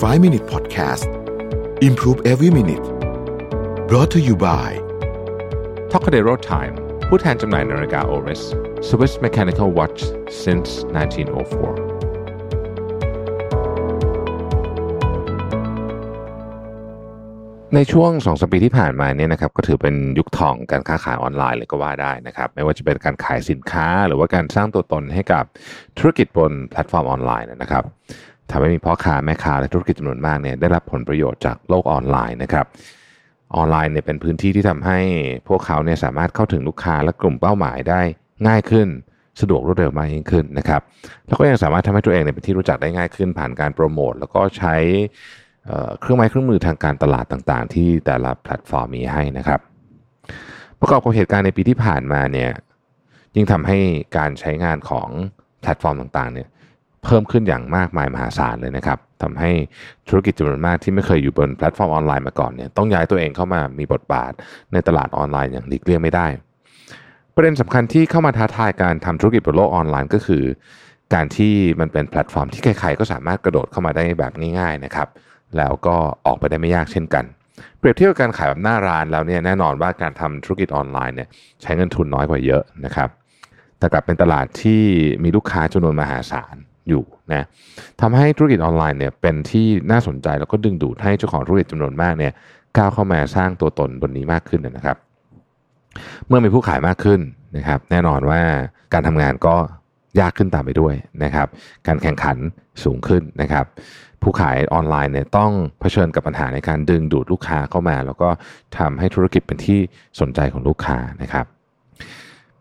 5 Minute Podcast Improve Every Minute brought to you by t o c a d e r o Time ผู้แทนจำหน่ายนาฬิกา Oris Swiss Mechanical Watch since 1904 ในช่วงสองสปีที่ผ่านมาเนี่ยนะครับก็ถือเป็นยุคทองการค้าขายออนไลน์เลยก็ว่าได้นะครับ ไม่ว่าจะเป็นการขายสินค้าหรือว่าการสร้างตัวตนให้กับธุรกิจบนแพลตฟอร์มออนไลน์นะครับ ทำให้มีพ่อค้าแม่ค้าและธุรกิจจำนวนมากเนี่ยได้รับผลประโยชน์จากโลกออนไลน์นะครับ ออนไลน์เนี่ยเป็นพื้นที่ที่ทำให้พวกเขาเนี่ยสามารถเข้าถึงลูกค้าและกลุ่มเป้าหมายได้ง่ายขึ้นสะดวกรวดเร็วมากยิ่งขึ้นนะครับแล้วก็ยังสามารถทำให้ตัวเองเนี่ยเป็นที่รู้จักได้ง่ายขึ้น ผ่านการโปรโมทแล้วก็ใช้เครื่องไม้เครื่องมือทางการตลาดต่างๆ ที่แต่ละแพลตฟอร์มมีให้นะครับ ประกอบกับเหตุการณ์ในปีที่ผ่านมาเนี่ยยิ่งทำให้การใช้งานของแพลตฟอร์มต่างๆเนี่ย เพิ่มขึ้นอย่างมากมายมหาศาลเลยนะครับทำให้ธุรกิจจำนวนมากที่ไม่เคยอยู่บนแพลตฟอร์มออนไลน์มาก่อนเนี่ยต้องย้ายตัวเองเข้ามามีบทบาทในตลาดออนไลน์อย่างหลีกเลี่ยงไม่ได้ ประเด็นสำคัญที่เข้ามาท้าทายการทำธุรกิจบนโลกออนไลน์ก็คือ การที่มันเป็นแพลตฟอร์มที่ใครๆก็สามารถกระโดดเข้ามาได้แบบง่ายๆนะครับแล้วก็ออกไปได้ไม่ยากเช่นกัน เปรียบเทียบกับการขายแบบหน้าร้านแล้วเนี่ยแน่นอนว่าการทำธุรกิจออนไลน์เนี่ยใช้เงินทุนน้อยกว่าเยอะนะครับแต่กลับเป็นตลาดที่มีลูกค้าจำนวนมหาศาล อยู่นะทำให้ธุรกิจออนไลน์เนี่ยเป็นที่น่าสนใจแล้วก็ดึงดูดให้เจ้าของธุรกิจจำนวนมากเนี่ยก้าวเข้ามาสร้างตัวตนบนนี้มากขึ้นนะครับ เมื่อมีผู้ขายมากขึ้นนะครับ แน่นอนว่าการทำงานก็ยากขึ้นตามไปด้วยนะครับ การแข่งขันสูงขึ้นนะครับ ผู้ขายออนไลน์เนี่ยต้องเผชิญกับปัญหาในการดึงดูดลูกค้าเข้ามา แล้วก็ทำให้ธุรกิจเป็นที่สนใจของลูกค้านะครับ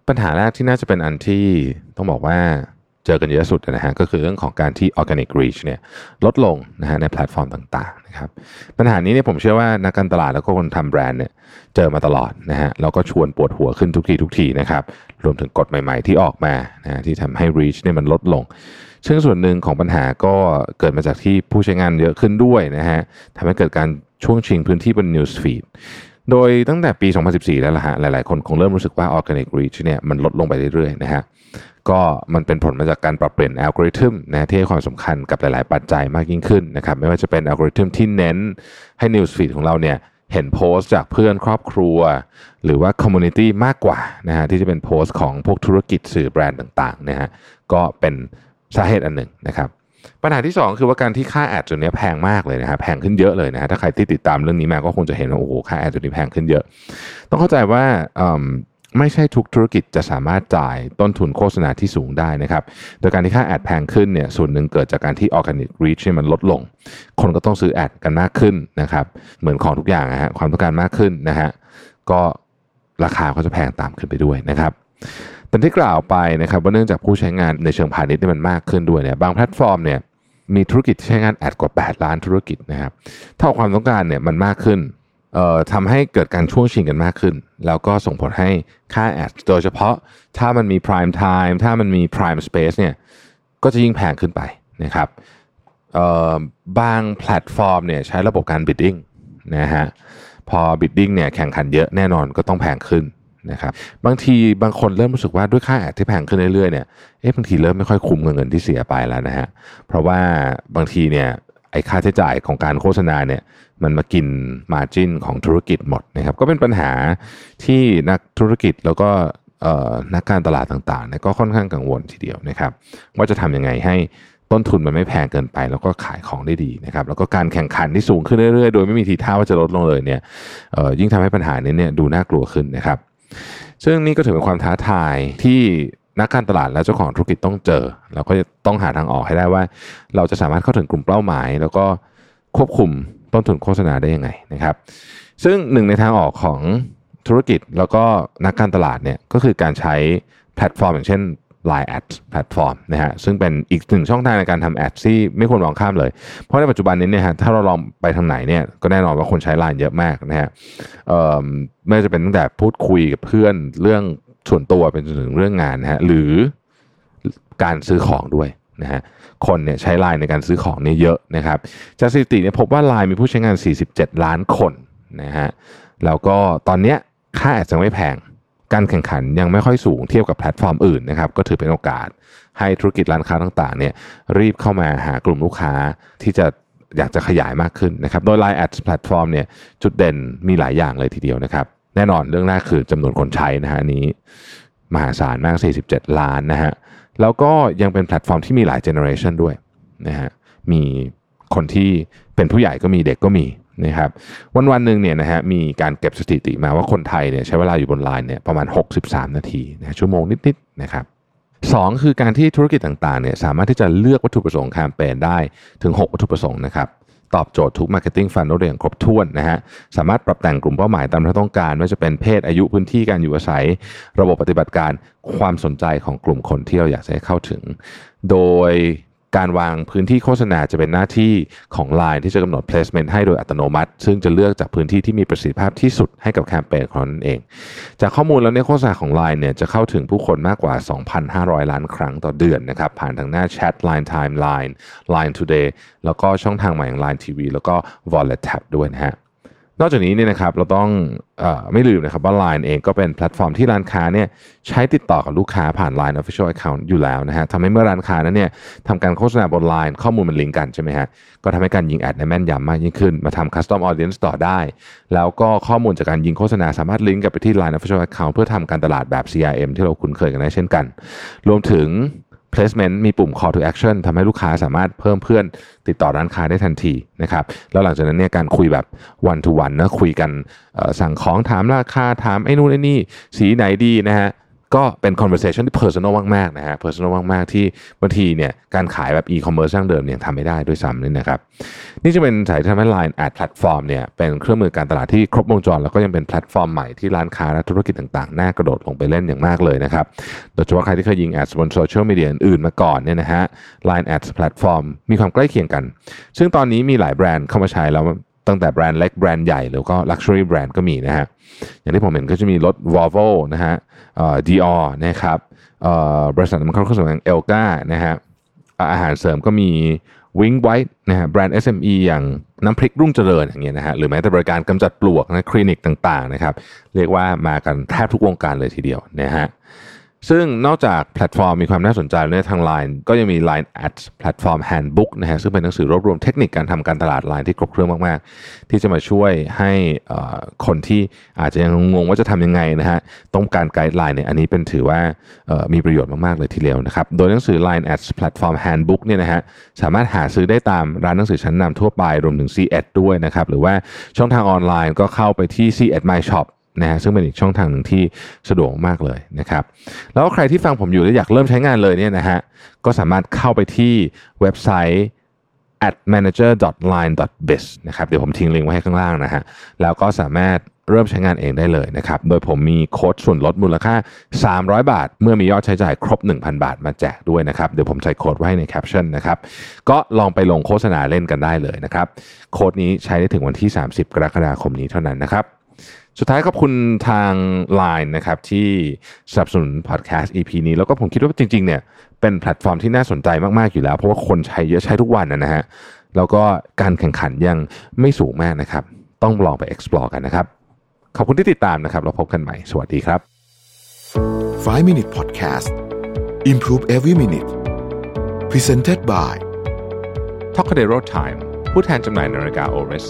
ปัญหาแรกที่น่าจะเป็นอันที่ต้องบอกว่า เจอกันเยอะสุดนะฮะก็คือเรื่องของการที่ organic reach เนี่ยลดลงนะฮะในแพลตฟอร์มต่างๆนะครับปัญหานี้เนี่ยผมเชื่อว่านักการตลาดแล้วก็คนทำแบรนด์เนี่ยเจอมาตลอดนะฮะแล้วก็ชวนปวดหัวขึ้นทุกทีทุกทีนะครับรวมถึงกฎใหม่ๆที่ออกมานะที่ทำให้ reach เนี่ยมันลดลง ซึ่งส่วนหนึ่งของปัญหาก็เกิดมาจากที่ผู้ใช้งานเยอะขึ้นด้วยนะฮะทำให้เกิดการช่วงชิงพื้นที่บน news feed โดยตั้งแต่ปี 2014 แล้วล่ะฮะหลายๆ คนคงเริ่มรู้สึกว่า organic reach เนี่ยมันลดลงไปเรื่อยๆนะฮะก็มันเป็นผลมาจากการปรับเปลี่ยนอัลกอริทึมนะที่ให้ความสำคัญกับหลายๆ ปัจจัยมากยิ่งขึ้นนะครับไม่ว่าจะเป็นอัลกอริทึมที่เน้นให้ News Feed ของเราเนี่ยเห็นโพสต์จากเพื่อนครอบครัว หรือว่า community มากกว่านะฮะที่จะเป็นโพสต์ของพวกธุรกิจสื่อแบรนด์ต่างๆนะฮะก็เป็นสาเหตุอันหนึ่งนะครับ ปัญหาที่ 2 คือว่าการที่ค่าแอดจุดนี้แพงมากเลยนะครับแพงขึ้นเยอะเลยนะฮะถ้าใครที่ติดตามเรื่องนี้มาก็คงจะเห็นว่าโอ้โหค่าแอดจุดนี้แพงขึ้นเยอะ ต้องเข้าใจว่าไม่ใช่ทุกธุรกิจจะสามารถจ่ายต้นทุนโฆษณาที่สูงได้นะครับ โดยการที่ค่าแอดแพงขึ้นเนี่ยส่วนหนึ่งเกิดจากการที่ organic reach มันลดลง คนก็ต้องซื้อแอดกันมากขึ้นนะครับ เหมือนของทุกอย่างนะฮะความต้องการมากขึ้นนะฮะก็ราคาก็จะแพงตามขึ้นไปด้วยนะครับ แต่ที่กล่าวไปนะครับว่าเนื่องจากผู้ใช้งานในเชิงพาณิชย์นี่มันมากขึ้นด้วยเนี่ยบางแพลตฟอร์มเนี่ยมีธุรกิจใช้งานแอดกว่า 8 ล้านธุรกิจนะครับถ้าความต้องการเนี่ยมันมากขึ้นเอ่อทำให้เกิดการช่วงชิงกันมากขึ้น แล้วก็ส่งผลให้ค่าแอดโดยเฉพาะถ้ามันมี prime time ถ้ามันมี prime space เนี่ยก็จะยิ่งแพงขึ้นไปนะครับเอ่อบางแพลตฟอร์มเนี่ยใช้ระบบการ bidding นะฮะพอ bidding เนี่ยแข่งขันเยอะแน่นอนก็ต้องแพงขึ้น นะครับบางทีบางคนเริ่มรู้สึกว่าด้วยค่าแอดที่แพงขึ้นเรื่อยๆเนี่ยเอ๊ะบางทีเริ่มไม่ค่อยคุ้มกับเงินที่เสียไปแล้วนะฮะเพราะว่าบางทีเนี่ยไอ้ค่าใช้จ่ายของการโฆษณาเนี่ยมันมากินมาจินของธุรกิจหมดนะครับก็เป็นปัญหาที่นักธุรกิจแล้วก็นักการตลาดต่างๆเนี่ยก็ค่อนข้างกังวลทีเดียวนะครับว่าจะทำยังไงให้ต้นทุนมันไม่แพงเกินไป แล้วก็ขายของได้ดีนะครับแล้วก็การแข่งขันที่สูงขึ้นเรื่อยๆ โดยไม่มีทีท่าว่าจะลดลงเลยเนี่ยยิ่งทำให้ปัญหานี้เนี่ยดูน่ากลัวขึ้นนะครับ ซึ่งนี่ก็ถือเป็นความท้าทายที่นักการตลาดและเจ้าของธุรกิจต้องเจอ เราก็จะต้องหาทางออกให้ได้ว่า เราจะสามารถเข้าถึงกลุ่มเป้าหมาย แล้วก็ควบคุมต้นทุนโฆษณาได้ยังไงนะครับ ซึ่งหนึ่งในทางออกของธุรกิจแล้วก็นักการตลาดเนี่ยก็คือการใช้แพลตฟอร์ม อย่างเช่น Line Ad แพลตฟอร์มนะฮะซึ่งเป็นอีกหนึ่งช่องทางในการทำแอดที่ไม่ควรมองข้ามเลย เพราะในปัจจุบันนี้เนี่ยฮะถ้าเราลองไปทางไหนเนี่ยก็แน่นอนว่าคนใช้ Line เยอะมากนะฮะไม่ว่าจะเป็นตั้งแต่พูดคุยกับเพื่อนเรื่องส่วนตัวเป็นจนถึงเรื่องงานนะฮะหรือการซื้อของด้วยนะฮะคนเนี่ยใช้ไลน์ในการซื้อของเนี่ยเยอะนะครับจากสถิติเนี่ยพบว่าไลน์มีผู้ใช้งาน 47 ล้านคนนะฮะแล้วก็ตอนเนี้ยค่าแอดยังไม่แพง การแข่งขันยังไม่ค่อยสูงเทียบกับแพลตฟอร์มอื่นนะครับก็ถือเป็นโอกาสให้ธุรกิจร้านค้าต่างๆเนี่ยรีบเข้ามาหากลุ่มลูกค้าที่จะอยากจะขยายมากขึ้นนะครับโดย Line Ads Platform เนี่ยจุดเด่นมีหลายอย่างเลยทีเดียวนะครับ แน่นอนเรื่องแรกคือจำนวนคนใช้นะฮะนนี้ มหาศาลมาก 47 ล้านนะฮะแล้วก็ยังเป็นแพลตฟอร์มที่มีหลายเจเนอเรชันด้วยนะฮะมีคนที่เป็นผู้ใหญ่ก็มีเด็กก็มี นะครับวันวันหนึ่งเนี่ยนะฮะมีการเก็บสถิติมาว่าคนไทยเนี่ยใช้เวลาอยู่บนไลน์เนี่ยประมาณ 63 นาทีนะชั่วโมงนิดๆนะครับสองคือการที่ธุรกิจต่างๆเนี่ยสามารถที่จะเลือกวัตถุประสงค์แคมเปญได้ถึง 6 วัตถุประสงค์นะครับตอบโจทย์ทุก Marketing Funnel ได้อย่างครบถ้วนนะฮะสามารถปรับแต่งกลุ่มเป้าหมายตามที่ต้องการไม่ว่าจะเป็นเพศอายุพื้นที่การอยู่อาศัย ระบบปฏิบัติการความสนใจของกลุ่มคนที่เราอยากจะให้เข้าถึง โดย การวางพื้นที่โฆษณาจะเป็นหน้าที่ของ Line ที่จะกำหนด placement ให้โดยอัตโนมัติ ซึ่งจะเลือกจากพื้นที่ที่มีประสิทธิภาพที่สุดให้กับแคมเปญของนั่นเอง จากข้อมูลแล้วเนี่ยโฆษณาของ Line เนี่ยจะเข้าถึงผู้คนมากกว่า 2,500 ล้านครั้งต่อเดือนนะครับผ่านทางหน้าแชท Line Timeline Line Today แล้วก็ช่องทางใหม่อย่าง Line TV แล้วก็ Wallet Tab ด้วยนะฮะ นอกจากนี้เนี่ยนะครับเราต้องอไม่ลืมนะครับว่า Line เองก็เป็นแพลตฟอร์มที่ร้านค้าเนี่ยใช้ติดต่อกับลูกค้าผ่าน Line Official Account อยู่แล้วนะฮะทำให้เมื่อร้านค้านั้นเนี่ยทำการโฆษณาบน Line ข้อมูลมันลิงก์กันใช่ไหมฮะก็ทำให้การยิงแอดในแม่นยำมากยิ่งขึ้น มาทำ Custom Audience ต่อได้ แล้วก็ข้อมูลจากการยิงโฆษณาสามารถลิงก์กับไปที่ Line Official Account เพื่อทำการตลาดแบบ CRM ที่เราคุ้นเคยกันได้เช่นกัน รวมถึง placement มีปุ่ม call to action ทำให้ลูกค้าสามารถเพิ่มเพื่อนติดต่อร้านค้าได้ทันทีนะครับ แล้วหลังจากนั้นเนี่ยการคุยแบบ one to one นะคุยกันสั่งของถามราคาถามไอ้นู่นไอ้นี่ สีไหนดีนะฮะ ก็เป็น conversation ที่ personal มากๆนะฮะ personal มากๆที่บางทีเนี่ยการขายแบบ e-commerce ดั้งเดิมเนี่ยยังทำไม่ได้ด้วยซ้ำนี่นะครับ นี่จะเป็นสายที่ทำให้ Line Ads Platform เนี่ยเป็นเครื่องมือการตลาดที่ครบวงจร แล้วก็ยังเป็นแพลตฟอร์มใหม่ที่ร้านค้าและธุรกิจต่างๆ น่ากระโดดลงไปเล่นอย่างมากเลยนะครับ โดยเฉพาะใครที่เคยยิงแอดบนโซเชียลมีเดียอื่นๆมาก่อนเนี่ยนะฮะ Line Ads Platform มีความใกล้เคียงกัน ซึ่งตอนนี้มีหลายแบรนด์เข้ามาใช้แล้ว ตั้งแต่แบรนด์เล็กแบรนด์ใหญ่แล้วก็ Luxury แบรนด์ก็มีนะฮะอย่างที่ผมเห็นก็จะมีรถ Volvo นะฮะเอ่อ Dior นะครับเอ่อบริษัทนเข้าเครื่องสำอาง Elcaนะฮะอาหารเสริมก็มี Wing White นะฮะแบรนด์ SME อย่างน้ำพริกรุ่งเจริญอย่างเงี้ยนะฮะหรือแม้แต่บริการกำจัดปลวกนะคลินิกต่างๆนะครับเรียกว่ามากันแทบทุกวงการเลยทีเดียวนะฮะ ซึ่งนอกจากแพลตฟอร์มมีความน่าสนใจแล้วเนี่ยทาง Line ก็ยังมี Line Ads Platform Handbook นะฮะซึ่งเป็นหนังสือรวบรวมเทคนิคการทำการตลาด Line ที่ครบเครื่องมาก ๆ ที่จะมาช่วยให้คนที่อาจจะยังงงว่าจะทำยังไงนะฮะต้องการไกด์ไลน์เนี่ยอันนี้เป็นถือว่ามีประโยชน์มาก ๆ เลยทีเดียวนะครับ โดยหนังสือ Line Ads Platform Handbook เนี่ยนะฮะสามารถหาซื้อได้ตามร้านหนังสือชั้นนำทั่วไปรวมถึง C1 ด้วยนะครับหรือว่าช่องทางออนไลน์ก็เข้าไปที่ C1 My Shop นะฮะซึ่งเป็นอีกช่องทางหนึ่งที่สะดวกมากเลยนะครับ แล้วใครที่ฟังผมอยู่แล้วอยากเริ่มใช้งานเลยเนี่ยนะฮะก็สามารถเข้าไปที่เว็บไซต์ at manager.line.biz นะครับเดี๋ยวผมทิ้งลิงก์ไว้ให้ข้างล่างนะฮะแล้วก็สามารถเริ่มใช้งานเองได้เลยนะครับ โดยผมมีโค้ดส่วนลดมูลค่า 300 บาท เมื่อมียอดใช้จ่ายครบ 1,000 บาทมาแจกด้วยนะครับ เดี๋ยวผมใส่โค้ดไว้ให้ในแคปชั่นนะครับ ก็ลองไปลงโฆษณาเล่นกันได้เลยนะครับ โค้ดนี้ใช้ได้ถึงวันที่ 30 กรกฎาคมนี้เท่านั้นนะครับ สุดท้ายขอบคุณทาง Line นะครับที่สนับสนุนพอดแคสต์ EP นี้ แล้วก็ผมคิดว่าจริงๆเนี่ยเป็นแพลตฟอร์มที่น่าสนใจมากๆอยู่แล้ว เพราะว่าคนใช้เยอะใช้ทุกวันนะฮะแล้วก็การแข่งขันยังไม่สูงมากนะครับ ต้องลองไป explore กันนะครับ ขอบคุณที่ติดตามนะครับ เราพบกันใหม่ สวัสดีครับ 5 Minute Podcast Improve Every Minute Presented by t o k a d e r o Time ผู้แทนจำหน่ายนาฬิกา Oris